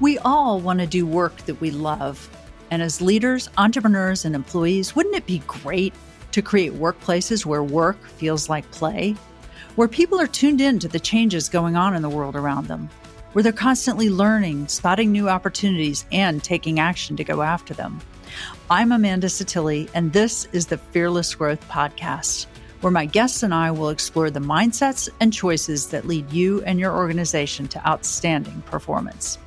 We all want to do work that we love. And as leaders, entrepreneurs, and employees, wouldn't it be great to create workplaces where work feels like play? Where people are tuned in to the changes going on in the world around them, where they're constantly learning, spotting new opportunities, and taking action to go after them. I'm Amanda Setili, and this is the Fearless Growth Podcast, where my guests and I will explore the mindsets and choices that lead you and your organization to outstanding performance.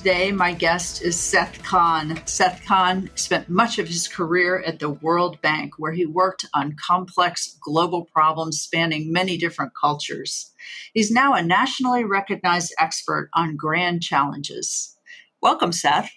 Today, my guest is Seth Kahan. Seth Kahan spent much of his career at the World Bank, where he worked on complex global problems spanning many different cultures. He's now a nationally recognized expert on grand challenges. Welcome, Seth.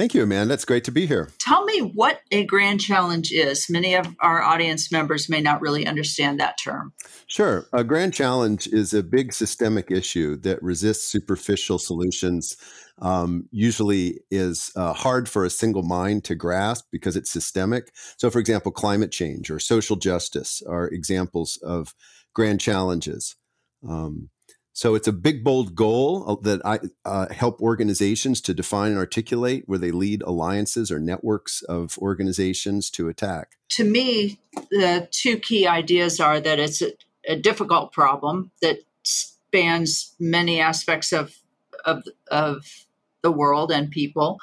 Thank you, Amanda. It's great to be here. Tell me what a grand challenge is. Many of our audience members may not really understand that term. Sure. A grand challenge is a big systemic issue that resists superficial solutions, um, usually is uh, hard for a single mind to grasp because it's systemic. So, for example, climate change or social justice are examples of grand challenges. Um, so it's a big, bold goal uh, that I uh, help organizations to define and articulate where they lead alliances or networks of organizations to attack. To me, the two key ideas are that it's a, a difficult problem that spans many aspects of, of, of the world and people,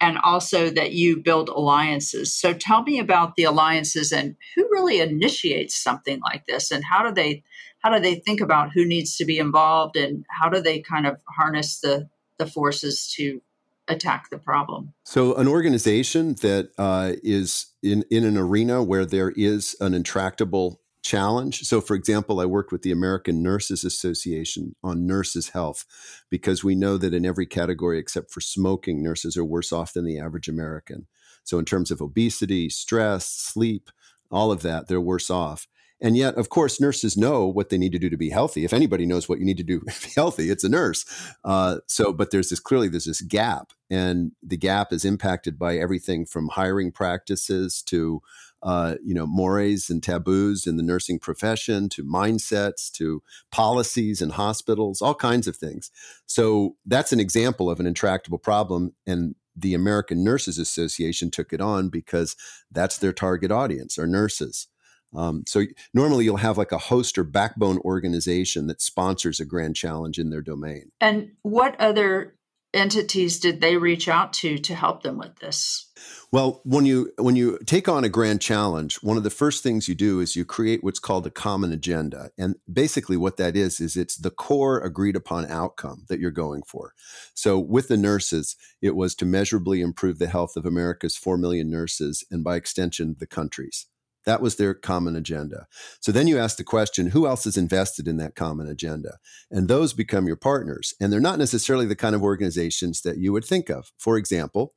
and also that you build alliances. So tell me about the alliances and who really initiates something like this and how do they how do they think about who needs to be involved and how do they kind of harness the the forces to attack the problem? So an organization that uh, is in in an arena where there is an intractable challenge. So for example i worked with the american nurses association on nurses health because we know that in every category except for smoking nurses are worse off than the average american. So in terms of obesity stress sleep all of that they're worse off and yet, of course, nurses know what they need to do to be healthy. If anybody knows what you need to do to be healthy, it's a nurse. Uh, so, but there's this clearly there's this gap, and the gap is impacted by everything from hiring practices to uh, you know mores and taboos in the nursing profession to mindsets to policies in hospitals, all kinds of things. So that's an example of an intractable problem, and the American Nurses Association took it on because that's their target audience, are nurses. Um, so normally you'll have like a host or backbone organization that sponsors a grand challenge in their domain. And what other entities did they reach out to to help them with this? Well, when you when you take on a grand challenge, one of the first things you do is you create what's called a common agenda. And basically what that is is it's the core agreed upon outcome that you're going for. So with the nurses, it was to measurably improve the health of America's 4 million nurses and by extension the country's. That was their common agenda. So then you ask the question who else is invested in that common agenda? And those become your partners. And they're not necessarily the kind of organizations that you would think of. For example,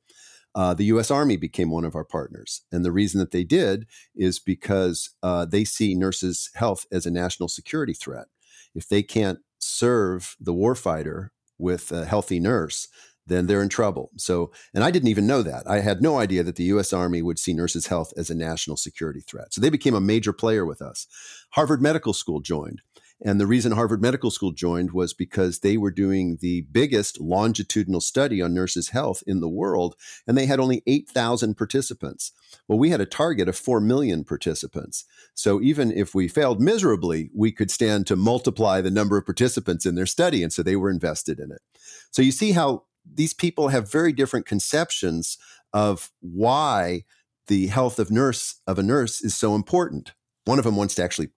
uh, the US Army became one of our partners. And the reason that they did is because uh, they see nurses' health as a national security threat. If they can't serve the warfighter with a healthy nurse, then they're in trouble. So, and I didn't even know that. I had no idea that the US Army would see nurses' health as a national security threat. So they became a major player with us. Harvard Medical School joined. And the reason Harvard Medical School joined was because they were doing the biggest longitudinal study on nurses' health in the world, and they had only 8,000 participants. Well, we had a target of 4 million participants. So even if we failed miserably, we could stand to multiply the number of participants in their study. And so they were invested in it. So you see how these people have very different conceptions of why the health of nurse of a nurse is so important. One of them wants to actually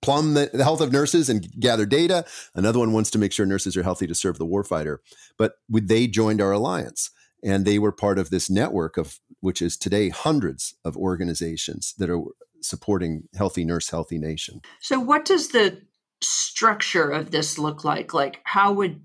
plumb the, the, health of nurses and gather data. Another one wants to make sure nurses are healthy to serve the warfighter. But they joined our alliance and they were part of this network of which is today hundreds of organizations that are supporting healthy nurse healthy nation so what does the structure of this look like like how would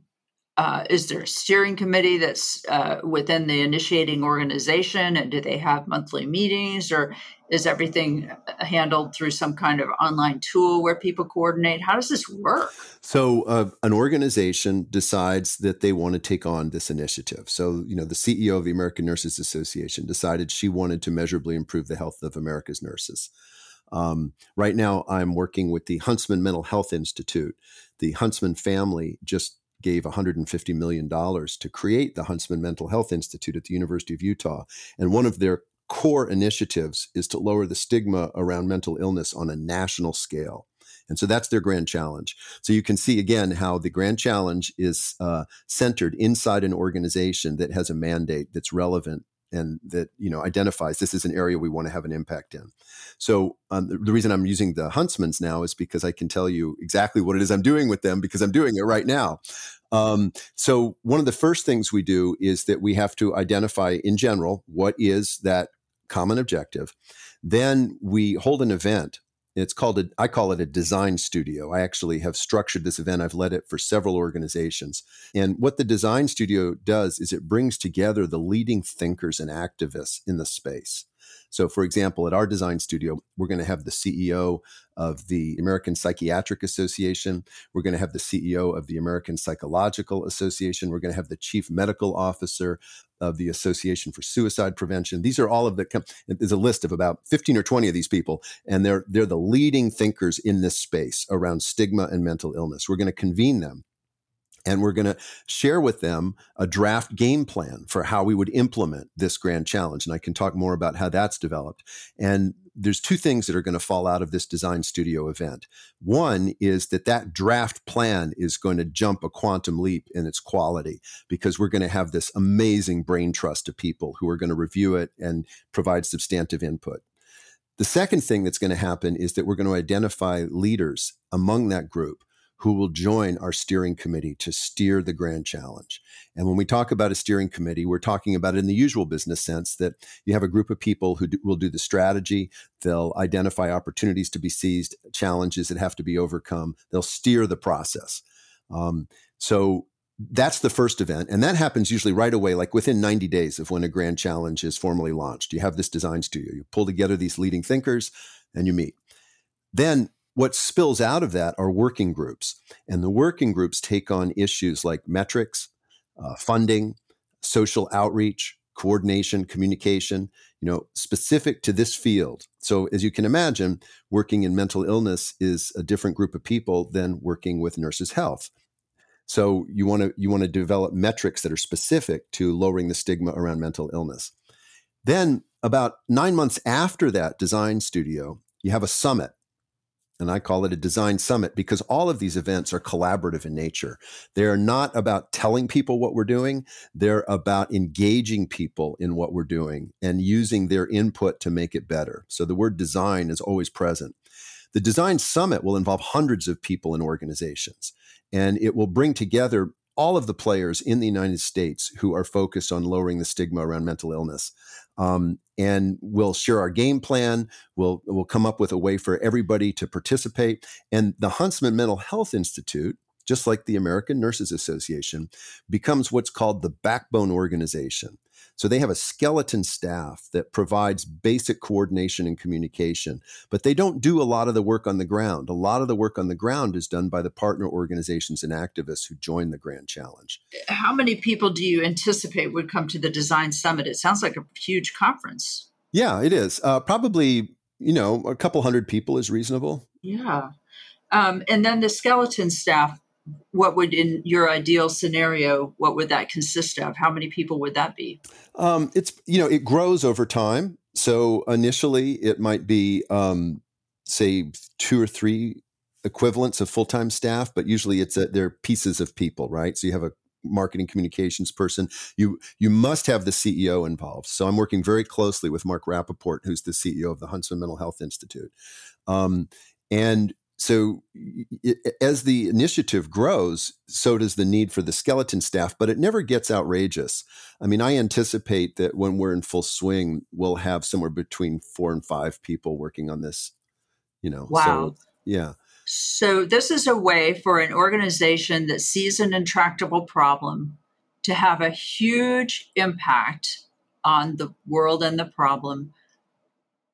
uh, is there a steering committee that's uh, within the initiating organization and do they have monthly meetings or is everything handled through some kind of online tool where people coordinate? How does this work? So uh, an organization decides that they want to take on this initiative. So you know the ceo of the american nurses association decided she wanted to measurably improve the health of america's nurses. Um, right now i'm working with the huntsman mental health institute. The huntsman family just gave $150 million to create the Huntsman Mental Health Institute at the University of Utah. And one of their core initiatives is to lower the stigma around mental illness on a national scale. And so that's their grand challenge. So you can see again how the grand challenge is uh, centered inside an organization that has a mandate that's relevant and that you know identifies this is an area we want to have an impact in. So um, the, the, reason I'm using the Huntsmans now is because I can tell you exactly what it is I'm doing with them because I'm doing it right now. Um, so one of the first things we do is that we have to identify in general what is that common objective. Then we hold an event it's called a, I call it a design studio. I actually have structured this event. I've led it for several organizations. And what the design studio does is it brings together the leading thinkers and activists in the space. So, for example, at our design studio, we're going to have the CEO of the American Psychiatric Association. We're going to have the CEO of the American Psychological Association. We're going to have the chief medical officer of the Association for Suicide Prevention. These are all of the. There's a list of about 15 or 20 of these people, and they're they're the leading thinkers in this space around stigma and mental illness. We're going to convene them and we're going to share with them a draft game plan for how we would implement this grand challenge. And I can talk more about how that's developed. And there's two things that are going to fall out of this design studio event. One is that that draft plan is going to jump a quantum leap in its quality because we're going to have this amazing brain trust of people who are going to review it and provide substantive input. The second thing that's going to happen is that we're going to identify leaders among that group who will join our steering committee to steer the grand challenge. And when we talk about a steering committee, we're talking about it in the usual business sense that you have a group of people who do, will do the strategy, they'll identify opportunities to be seized, challenges that have to be overcome, they'll steer the process. Um, so that's the first event. And that happens usually right away, like within 90 days of when a grand challenge is formally launched. You have this design studio, you pull together these leading thinkers and you meet. Then what spills out of that are working groups. And the working groups take on issues like metrics, uh, funding, social outreach, coordination, communication, you know, specific to this field. So as you can imagine, working in mental illness is a different group of people than working with nurses health. So you want to you want to develop metrics that are specific to lowering the stigma around mental illness. Then about 9 months after that design studio, you have a summit and I call it a design summit because all of these events are collaborative in nature. They're not about telling people what we're doing, they're about engaging people in what we're doing and using their input to make it better. So the word design is always present. The design summit will involve hundreds of people and organizations, and it will bring together all of the players in the United States who are focused on lowering the stigma around mental illness. Um, and we'll share our game plan. We'll we'll come up with a way for everybody to participate. And the Huntsman Mental Health Institute, just like the American Nurses Association, becomes what's called the backbone organization. So they have a skeleton staff that provides basic coordination and communication, but they don't do a lot of the work on the ground. A lot of the work on the ground is done by the partner organizations and activists who join the Grand Challenge. How many people do you anticipate would come to the Design Summit? It sounds like a huge conference. Yeah, it is. Uh, probably, you know, a couple hundred people is reasonable. Yeah. Um, and then the skeleton staff, what would in your ideal scenario what would that consist of? How many people would that be? Um, it's you know it grows over time. So initially it might be um, say two or three equivalents of full-time staff but usually it's a, they're pieces of people right? So you have a marketing communications person. You you must have the ceo involved. So i'm working very closely with mark rapaport who's the ceo of the huntsman mental health institute. Um, and so it, as the initiative grows so does the need for the skeleton staff but it never gets outrageous. I mean i anticipate that when we're in full swing we'll have somewhere between four and five people working on this you know wow. so, yeah. So this is a way for an organization that sees an intractable problem to have a huge impact on the world and the problem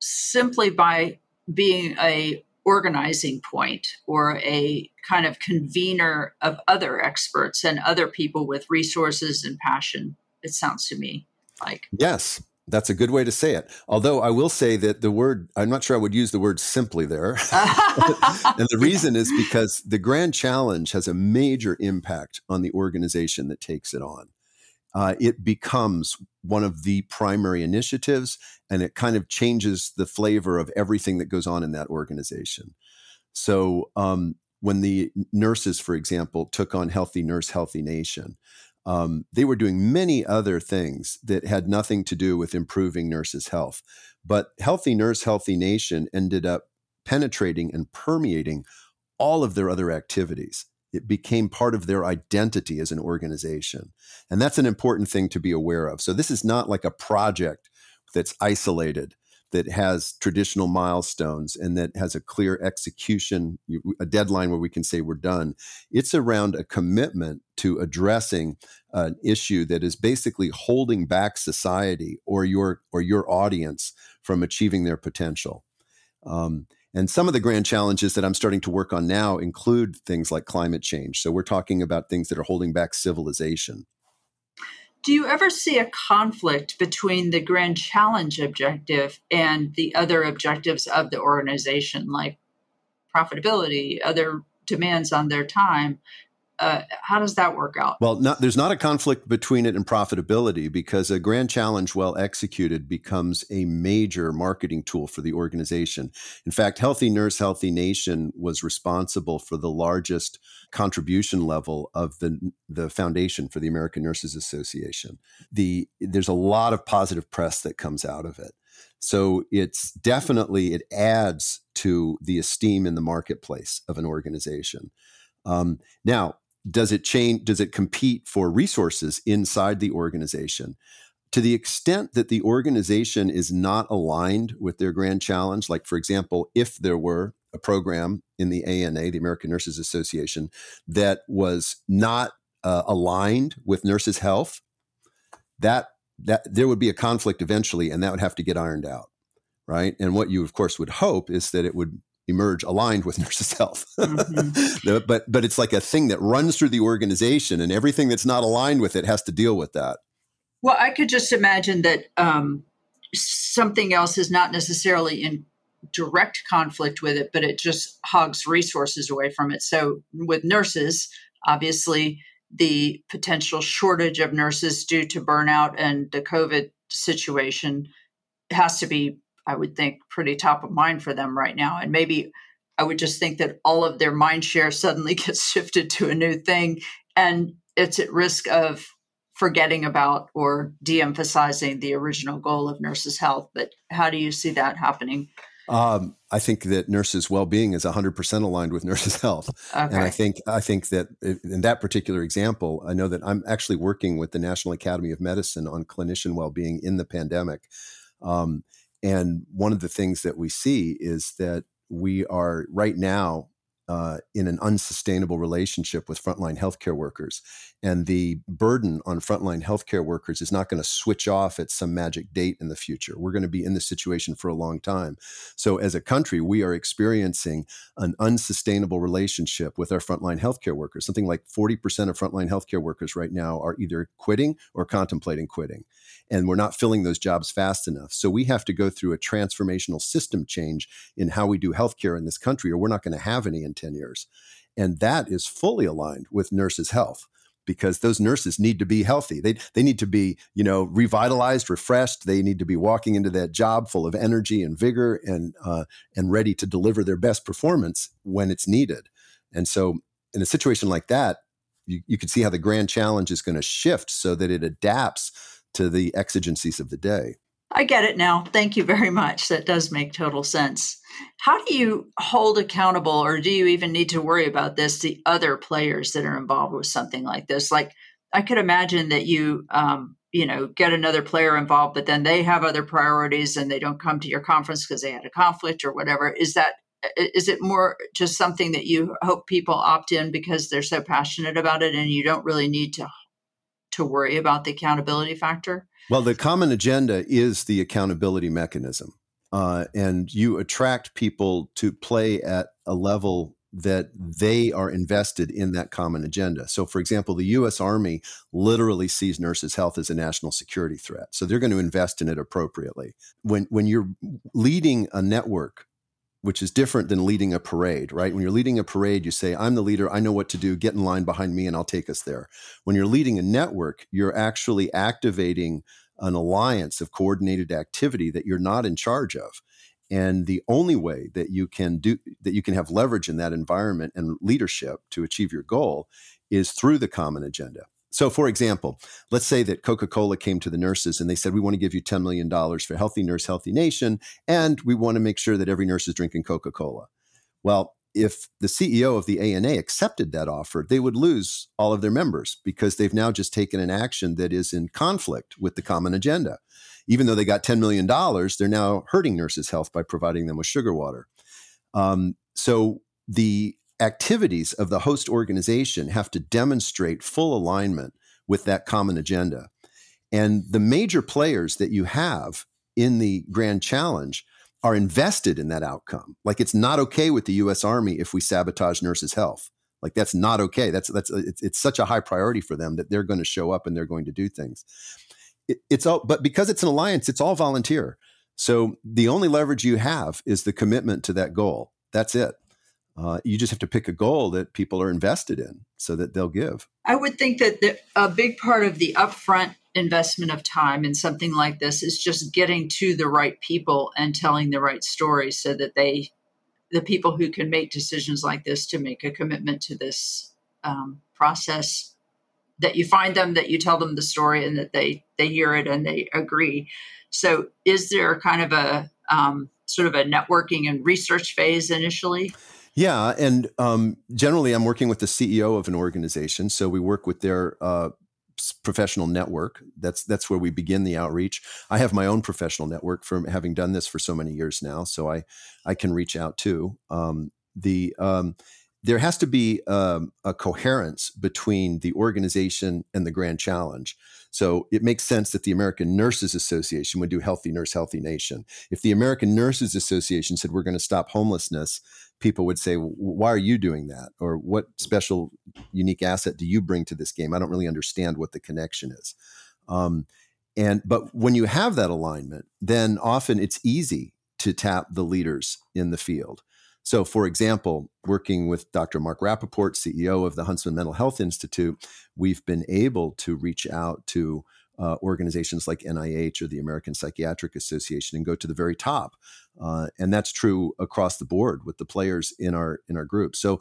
simply by being a organizing point or a kind of convener of other experts and other people with resources and passion it sounds to me like yes That's a good way to say it. Although I will say that the word, I'm not sure I would use the word simply there. and the reason is because the Grand Challenge has a major impact on the organization that takes it on. Uh, it becomes one of the primary initiatives and it kind of changes the flavor of everything that goes on in that organization. So, um, when the nurses, for example, took on Healthy Nurse, Healthy Nation, um, they were doing many other things that had nothing to do with improving nurses' health. But Healthy Nurse, Healthy Nation ended up penetrating and permeating all of their other activities. It became part of their identity as an organization. And that's an important thing to be aware of. So, this is not like a project that's isolated that has traditional milestones and that has a clear execution, a deadline where we can say we're done. It's around a commitment to addressing an issue that is basically holding back society or your or your audience from achieving their potential. Um, and some of the grand challenges that I'm starting to work on now include things like climate change. So we're talking about things that are holding back civilization do you ever see a conflict between the grand challenge objective and the other objectives of the organization like profitability other demands on their time uh, how does that work out? Well, not, there's not a conflict between it and profitability because a grand challenge, well executed, becomes a major marketing tool for the organization. In fact, Healthy Nurse, Healthy Nation was responsible for the largest contribution level of the the foundation for the American Nurses Association. The there's a lot of positive press that comes out of it. So it's definitely it adds to the esteem in the marketplace of an organization. Um, now, does it change? Does it compete for resources inside the organization? To the extent that the organization is not aligned with their grand challenge, like for example, if there were a program in the ANA, the American Nurses Association, that was not uh, aligned with nurses' health, that that there would be a conflict eventually, and that would have to get ironed out, right? And what you, of course, would hope is that it would emerge aligned with nurses' health. Mm-hmm. but but it's like a thing that runs through the organization, and everything that's not aligned with it has to deal with that. Well, I could just imagine that um, something else is not necessarily in direct conflict with it, but it just hogs resources away from it. So with nurses, obviously the potential shortage of nurses due to burnout and the COVID situation has to be I would think, pretty top of mind for them right now. And maybe I would just think that all of their mind share suddenly gets shifted to a new thing and it's at risk of forgetting about or de emphasizing the original goal of nurses' health. But how do you see that happening? Um, I think that nurses' well-being is 100% aligned with nurses' health, okay. and I think I think that in that particular example, I know that I'm actually working with the National Academy of Medicine on clinician well-being in the pandemic, um, and one of the things that we see is that we are right now uh, in an unsustainable relationship with frontline healthcare workers. And the burden on frontline healthcare workers is not going to switch off at some magic date in the future. We're going to be in this situation for a long time. So, as a country, we are experiencing an unsustainable relationship with our frontline healthcare workers. Something like 40% of frontline healthcare workers right now are either quitting or contemplating quitting and we're not filling those jobs fast enough. So we have to go through a transformational system change in how we do healthcare in this country, or we're not going to have any in 10 years. And that is fully aligned with nurses' health because those nurses need to be healthy. They they need to be, you know, revitalized, refreshed. They need to be walking into that job full of energy and vigor and uh, and ready to deliver their best performance when it's needed. And so, in a situation like that, you, you can see how the grand challenge is going to shift so that it adapts to the exigencies of the day. I get it now. Thank you very much. That does make total sense. How do you hold accountable, or do you even need to worry about this, the other players that are involved with something like this? Like, I could imagine that you, um, you know, get another player involved, but then they have other priorities and they don't come to your conference because they had a conflict or whatever. Is that is it more just something that you hope people opt in because they're so passionate about it and you don't really need to to worry about the accountability factor? Well, the common agenda is the accountability mechanism. Uh, and you attract people to play at a level that they are invested in that common agenda. So, for example, the US Army literally sees nurses' health as a national security threat. So, they're going to invest in it appropriately. When, when you're leading a network, which is different than leading a parade, right? When you're leading a parade, you say, I'm the leader, I know what to do, get in line behind me, and I'll take us there. When you're leading a network, you're actually activating an alliance of coordinated activity that you're not in charge of. And the only way that you can do that you can have leverage in that environment and leadership to achieve your goal is through the common agenda. So, for example, let's say that Coca Cola came to the nurses and they said, We want to give you $10 million for Healthy Nurse, Healthy Nation, and we want to make sure that every nurse is drinking Coca Cola. Well, if the CEO of the ANA accepted that offer, they would lose all of their members because they've now just taken an action that is in conflict with the common agenda. Even though they got $10 million, they're now hurting nurses' health by providing them with sugar water. Um, so the activities of the host organization have to demonstrate full alignment with that common agenda. And the major players that you have in the Grand Challenge are invested in that outcome. Like it's not okay with the U.S. Army if we sabotage nurses' health. Like that's not okay. That's that's it's, it's such a high priority for them that they're going to show up and they're going to do things. It, it's all, but because it's an alliance, it's all volunteer. So the only leverage you have is the commitment to that goal. That's it. Uh, you just have to pick a goal that people are invested in so that they'll give. I would think that the, a big part of the upfront investment of time in something like this is just getting to the right people and telling the right story so that they the people who can make decisions like this to make a commitment to this um, process that you find them that you tell them the story and that they they hear it and they agree so is there kind of a um, sort of a networking and research phase initially yeah, and um, generally, I'm working with the CEO of an organization, so we work with their uh, professional network. That's that's where we begin the outreach. I have my own professional network from having done this for so many years now, so I I can reach out too. Um, the um, there has to be um, a coherence between the organization and the grand challenge. So it makes sense that the American Nurses Association would do Healthy Nurse, Healthy Nation. If the American Nurses Association said we're going to stop homelessness, people would say, why are you doing that? Or what special, unique asset do you bring to this game? I don't really understand what the connection is. Um, and but when you have that alignment, then often it's easy to tap the leaders in the field. So, for example, working with Dr. Mark Rapaport, CEO of the Huntsman Mental Health Institute, we've been able to reach out to uh, organizations like NIH or the American Psychiatric Association and go to the very top. Uh, and that's true across the board with the players in our in our group. So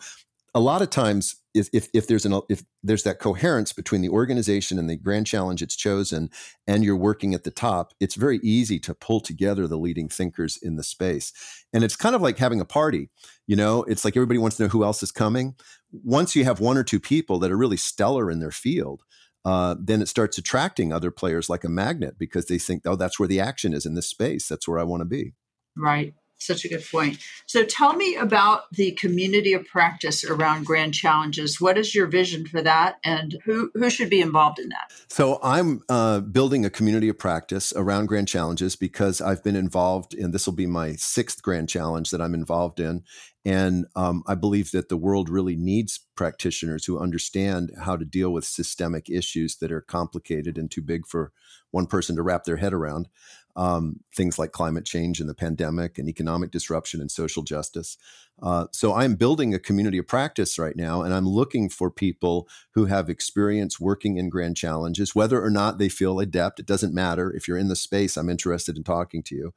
a lot of times if, if, if, there's an if there's that coherence between the organization and the grand challenge it's chosen and you're working at the top it's very easy to pull together the leading thinkers in the space and it's kind of like having a party you know it's like everybody wants to know who else is coming once you have one or two people that are really stellar in their field uh, then it starts attracting other players like a magnet because they think, oh, that's where the action is in this space. That's where I want to be. Right. Such a good point. So tell me about the community of practice around grand challenges. What is your vision for that and who, who should be involved in that? So I'm uh, building a community of practice around grand challenges because I've been involved in this will be my sixth grand challenge that I'm involved in. And um, I believe that the world really needs practitioners who understand how to deal with systemic issues that are complicated and too big for one person to wrap their head around. Um, things like climate change and the pandemic and economic disruption and social justice. Uh, so I'm building a community of practice right now, and I'm looking for people who have experience working in grand challenges, whether or not they feel adept. It doesn't matter. If you're in the space, I'm interested in talking to you.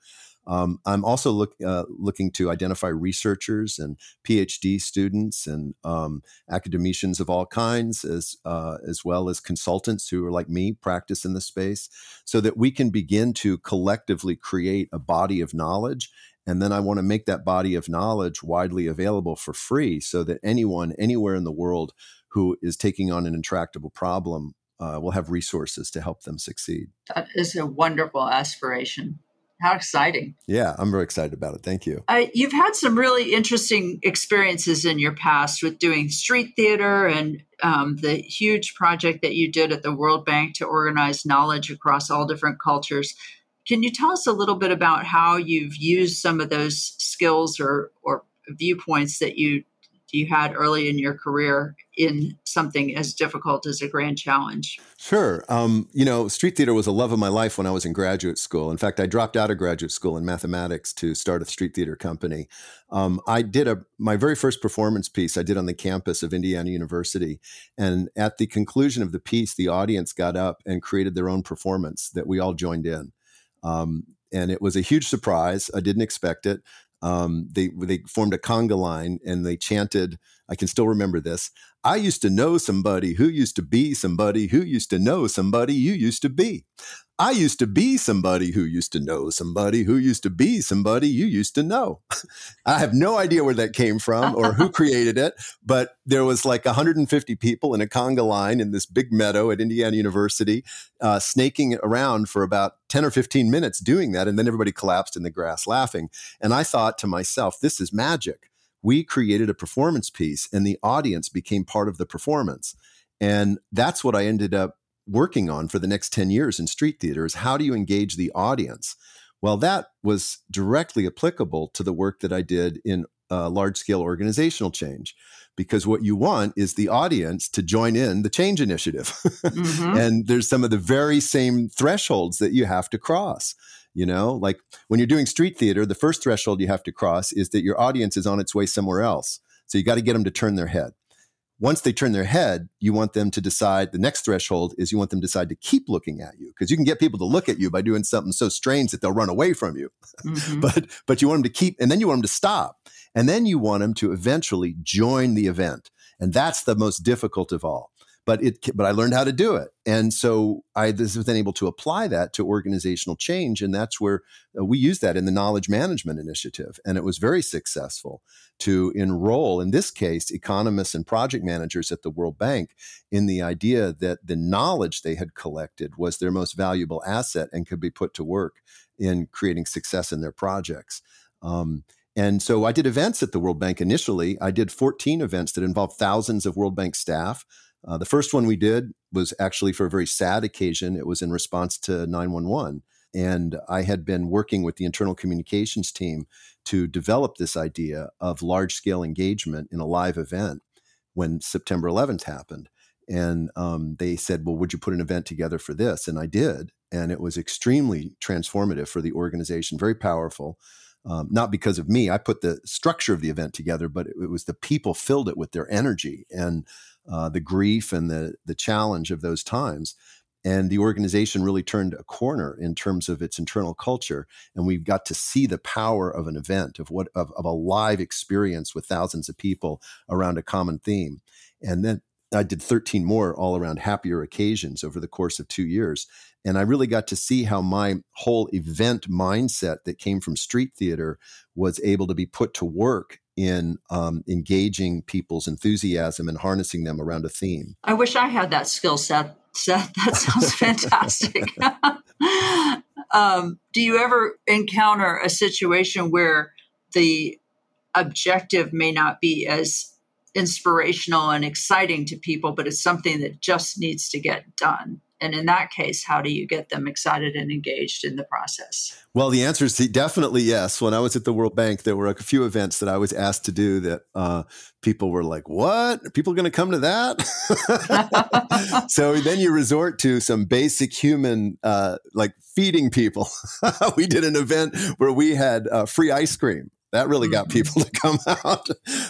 Um, I'm also look, uh, looking to identify researchers and PhD students and um, academicians of all kinds, as uh, as well as consultants who are like me, practice in the space, so that we can begin to collectively create a body of knowledge. And then I want to make that body of knowledge widely available for free, so that anyone anywhere in the world who is taking on an intractable problem uh, will have resources to help them succeed. That is a wonderful aspiration. How exciting. Yeah, I'm very excited about it. Thank you. Uh, you've had some really interesting experiences in your past with doing street theater and um, the huge project that you did at the World Bank to organize knowledge across all different cultures. Can you tell us a little bit about how you've used some of those skills or, or viewpoints that you you had early in your career in something as difficult as a grand challenge? Sure. Um, you know, street theater was a love of my life when I was in graduate school. In fact, I dropped out of graduate school in mathematics to start a street theater company. Um, I did a my very first performance piece I did on the campus of Indiana University, and at the conclusion of the piece, the audience got up and created their own performance that we all joined in. Um, and it was a huge surprise. I didn't expect it um, they they formed a conga line and they chanted. I can still remember this. I used to know somebody who used to be somebody who used to know somebody you used to be. I used to be somebody who used to know somebody who used to be somebody you used to know. I have no idea where that came from or who created it, but there was like 150 people in a conga line in this big meadow at Indiana University, uh, snaking around for about 10 or 15 minutes doing that. And then everybody collapsed in the grass laughing. And I thought to myself, this is magic. We created a performance piece and the audience became part of the performance. And that's what I ended up working on for the next 10 years in street theater is how do you engage the audience? Well, that was directly applicable to the work that I did in uh, large scale organizational change because what you want is the audience to join in the change initiative. mm-hmm. And there's some of the very same thresholds that you have to cross. You know, like when you're doing street theater, the first threshold you have to cross is that your audience is on its way somewhere else. So you got to get them to turn their head once they turn their head, you want them to decide the next threshold is you want them to decide to keep looking at you because you can get people to look at you by doing something so strange that they'll run away from you. Mm-hmm. but but you want them to keep and then you want them to stop. And then you want them to eventually join the event. And that's the most difficult of all but it but I learned how to do it, and so I was then able to apply that to organizational change, and that's where uh, we use that in the knowledge management initiative, and it was very successful to enroll in this case economists and project managers at the World Bank in the idea that the knowledge they had collected was their most valuable asset and could be put to work in creating success in their projects. Um, and so I did events at the World Bank initially. I did 14 events that involved thousands of World Bank staff. Uh, the first one we did was actually for a very sad occasion. It was in response to 911. And I had been working with the internal communications team to develop this idea of large scale engagement in a live event when September 11th happened. And um, they said, Well, would you put an event together for this? And I did. And it was extremely transformative for the organization, very powerful. Um, not because of me. I put the structure of the event together, but it, it was the people filled it with their energy. And uh, the grief and the the challenge of those times. And the organization really turned a corner in terms of its internal culture, and we've got to see the power of an event, of what of, of a live experience with thousands of people around a common theme. And then I did 13 more all around happier occasions over the course of two years. And I really got to see how my whole event mindset that came from street theater was able to be put to work in um, engaging people's enthusiasm and harnessing them around a theme. I wish I had that skill set. Seth, that sounds fantastic. um, do you ever encounter a situation where the objective may not be as inspirational and exciting to people, but it's something that just needs to get done? And in that case, how do you get them excited and engaged in the process? Well, the answer is definitely yes. When I was at the World Bank, there were a few events that I was asked to do that uh, people were like, "What? Are people going to come to that?" so then you resort to some basic human, uh, like feeding people. we did an event where we had uh, free ice cream. That really got mm-hmm. people to come out,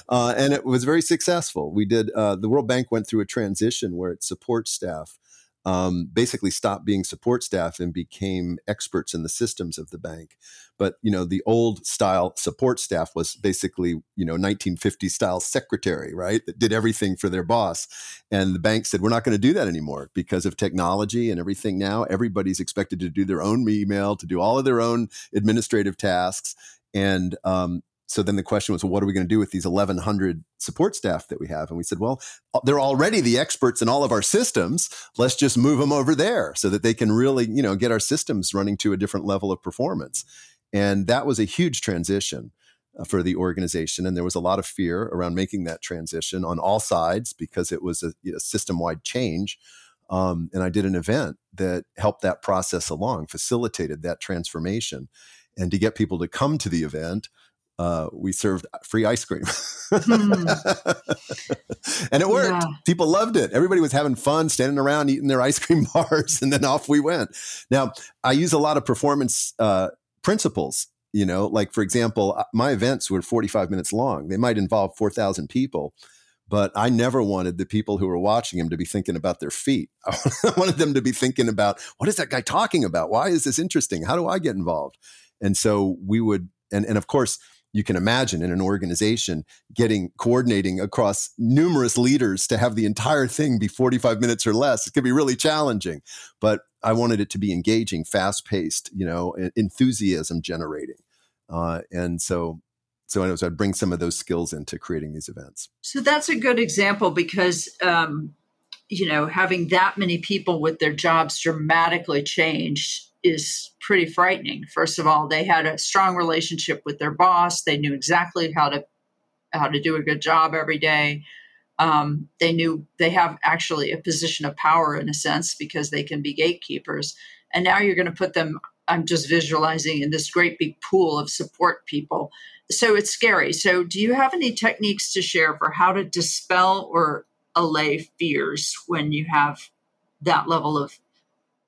uh, and it was very successful. We did. Uh, the World Bank went through a transition where its support staff um, basically stopped being support staff and became experts in the systems of the bank. But you know, the old style support staff was basically you know 1950 style secretary, right? That did everything for their boss. And the bank said, we're not going to do that anymore because of technology and everything. Now everybody's expected to do their own email, to do all of their own administrative tasks. And um, so then the question was, well, what are we going to do with these 1,100 support staff that we have? And we said, well, uh, they're already the experts in all of our systems. Let's just move them over there so that they can really, you know, get our systems running to a different level of performance. And that was a huge transition uh, for the organization. And there was a lot of fear around making that transition on all sides because it was a, a system wide change. Um, and I did an event that helped that process along, facilitated that transformation. And to get people to come to the event, uh, we served free ice cream. mm. and it worked. Yeah. People loved it. Everybody was having fun, standing around eating their ice cream bars, and then off we went. Now, I use a lot of performance uh, principles. You know, like for example, uh, my events were 45 minutes long. They might involve 4,000 people, but I never wanted the people who were watching him to be thinking about their feet. I wanted them to be thinking about what is that guy talking about? Why is this interesting? How do I get involved? And so we would, and, and of course, you can imagine in an organization getting coordinating across numerous leaders to have the entire thing be 45 minutes or less. It can be really challenging, but I wanted it to be engaging, fast paced, you know, enthusiasm generating. Uh, and so, so anyways, I'd bring some of those skills into creating these events. So that's a good example because, um, you know, having that many people with their jobs dramatically changed is pretty frightening. First of all, they had a strong relationship with their boss. They knew exactly how to how to do a good job every day. Um, they knew they have actually a position of power in a sense because they can be gatekeepers. And now you're going to put them. I'm just visualizing in this great big pool of support people. So it's scary. So, do you have any techniques to share for how to dispel or allay fears when you have that level of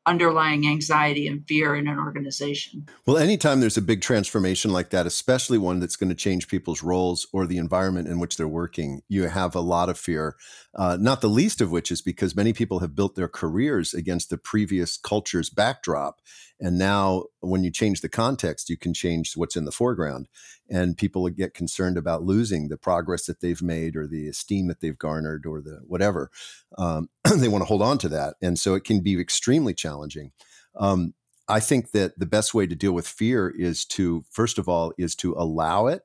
underlying anxiety and fear in an organization. Well, anytime there's a big transformation like that, especially one that's going to change people's roles or the environment in which they're working, you have a lot of fear. Uh, not the least of which is because many people have built their careers against the previous culture's backdrop. And now, when you change the context, you can change what's in the foreground. And people get concerned about losing the progress that they've made or the esteem that they've garnered or the whatever. Um, they want to hold on to that. And so it can be extremely challenging. Um, I think that the best way to deal with fear is to, first of all, is to allow it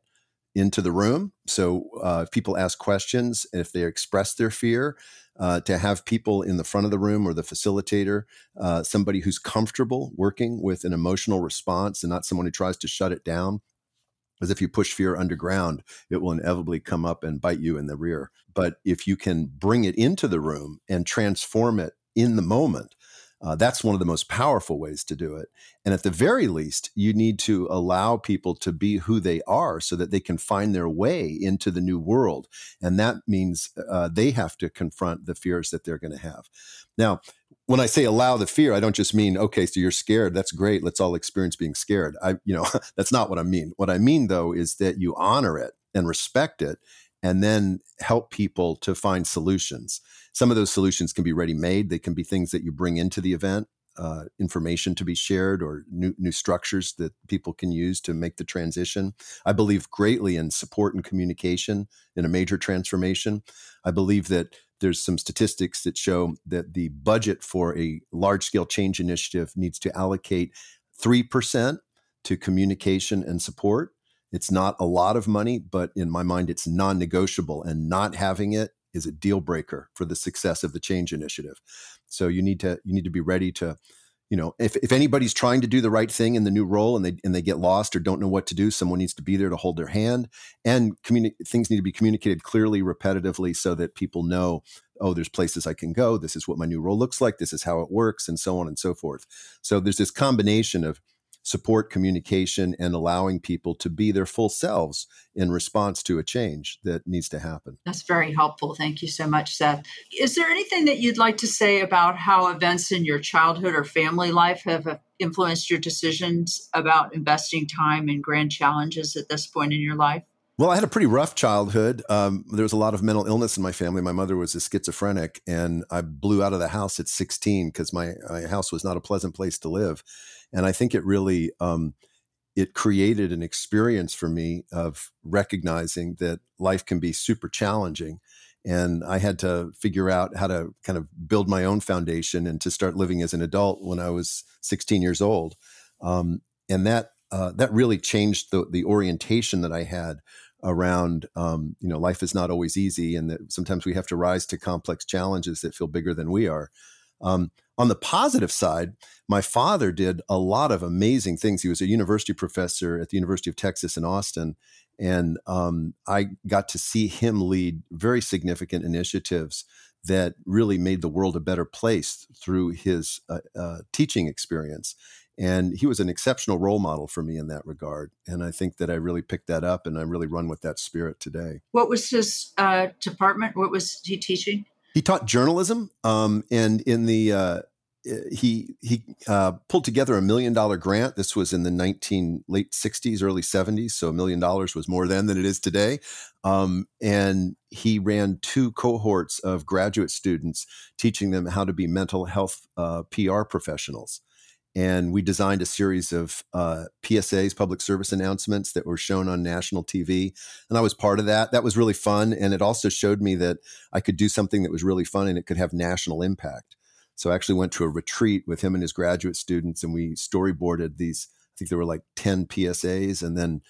into the room. So uh, if people ask questions, if they express their fear, uh, to have people in the front of the room or the facilitator, uh, somebody who's comfortable working with an emotional response and not someone who tries to shut it down. Because if you push fear underground, it will inevitably come up and bite you in the rear. But if you can bring it into the room and transform it in the moment, uh, that's one of the most powerful ways to do it. And at the very least, you need to allow people to be who they are so that they can find their way into the new world. And that means uh, they have to confront the fears that they're going to have. Now, when I say allow the fear, I don't just mean, okay, so you're scared. That's great. Let's all experience being scared. I, you know, that's not what I mean. What I mean, though, is that you honor it and respect it and then help people to find solutions. Some of those solutions can be ready made. They can be things that you bring into the event, uh, information to be shared, or new, new structures that people can use to make the transition. I believe greatly in support and communication in a major transformation. I believe that there's some statistics that show that the budget for a large scale change initiative needs to allocate 3% to communication and support. It's not a lot of money, but in my mind, it's non negotiable. And not having it is a deal breaker for the success of the change initiative. So you need to you need to be ready to, you know, if, if anybody's trying to do the right thing in the new role and they and they get lost or don't know what to do, someone needs to be there to hold their hand. And communi- things need to be communicated clearly, repetitively, so that people know, oh, there's places I can go. This is what my new role looks like. This is how it works, and so on and so forth. So there's this combination of support communication and allowing people to be their full selves in response to a change that needs to happen. That's very helpful. Thank you so much, Seth. Is there anything that you'd like to say about how events in your childhood or family life have uh, influenced your decisions about investing time in grand challenges at this point in your life? Well, I had a pretty rough childhood. Um, there was a lot of mental illness in my family. My mother was a schizophrenic, and I blew out of the house at 16 because my, my house was not a pleasant place to live and I think it really um, it created an experience for me of recognizing that life can be super challenging. And I had to figure out how to kind of build my own foundation and to start living as an adult when I was 16 years old. Um, and that uh, that really changed the the orientation that I had around um, you know life is not always easy and that sometimes we have to rise to complex challenges that feel bigger than we are. Um, on the positive side, my father did a lot of amazing things. He was a university professor at the University of Texas in Austin. And um, I got to see him lead very significant initiatives that really made the world a better place through his uh, uh, teaching experience. And he was an exceptional role model for me in that regard. And I think that I really picked that up and I really run with that spirit today. What was his uh, department? What was he teaching? He taught journalism. Um, and in the, uh, he he uh, pulled together a million dollar grant. This was in the nineteen late '60s, early '70s. So a million dollars was more then than it is today. Um, and he ran two cohorts of graduate students, teaching them how to be mental health uh, PR professionals and we designed a series of uh, PSAs, public service announcements that were shown on national TV. And I was part of that. That was really fun. And it also showed me that I could do something that was really fun and it could have national impact. So I actually went to a retreat with him and his graduate students, and we storyboarded these. I think there were like 10 PSAs. And then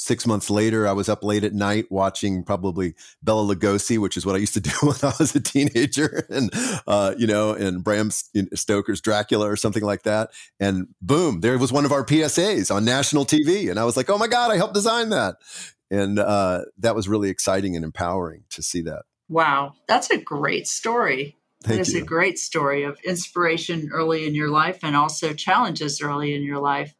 six months later, I was up late at night watching probably Bela Lugosi, which is what I used to do when I was a teenager, and uh, you know, and Bram Stoker's Dracula or something like that. And boom, there was one of our PSAs on national TV, and I was like, oh my god, I helped design that, and uh, that was really exciting and empowering to see that. Wow, that's a great story. Thank that is you. a great story of inspiration early in your life and also challenges early in your life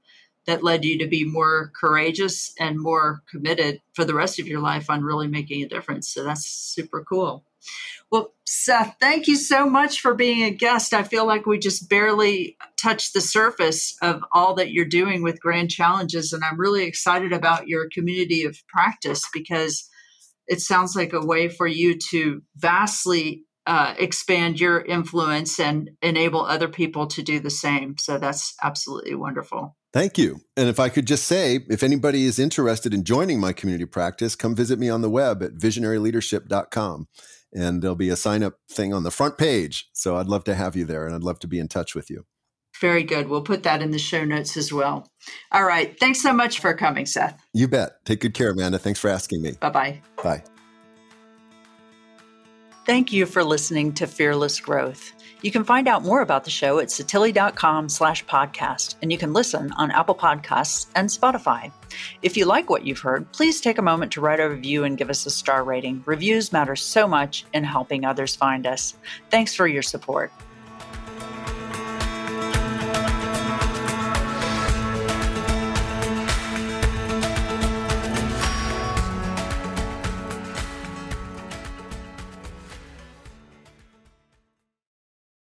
that led you to be more courageous and more committed for the rest of your life on really making a difference. So that's super cool. Well, Seth, thank you so much for being a guest. I feel like we just barely touched the surface of all that you're doing with Grand Challenges. And I'm really excited about your community of practice because it sounds like a way for you to vastly uh, expand your influence and enable other people to do the same. So that's absolutely wonderful. Thank you. And if I could just say, if anybody is interested in joining my community practice, come visit me on the web at visionaryleadership.com. And there'll be a sign up thing on the front page. So I'd love to have you there and I'd love to be in touch with you. Very good. We'll put that in the show notes as well. All right. Thanks so much for coming, Seth. You bet. Take good care, Amanda. Thanks for asking me. Bye-bye. Bye. Thank you for listening to Fearless Growth. You can find out more about the show at setili.com slash podcast, and you can listen on Apple Podcasts and Spotify. If you like what you've heard, please take a moment to write a review and give us a star rating. Reviews matter so much in helping others find us. Thanks for your support.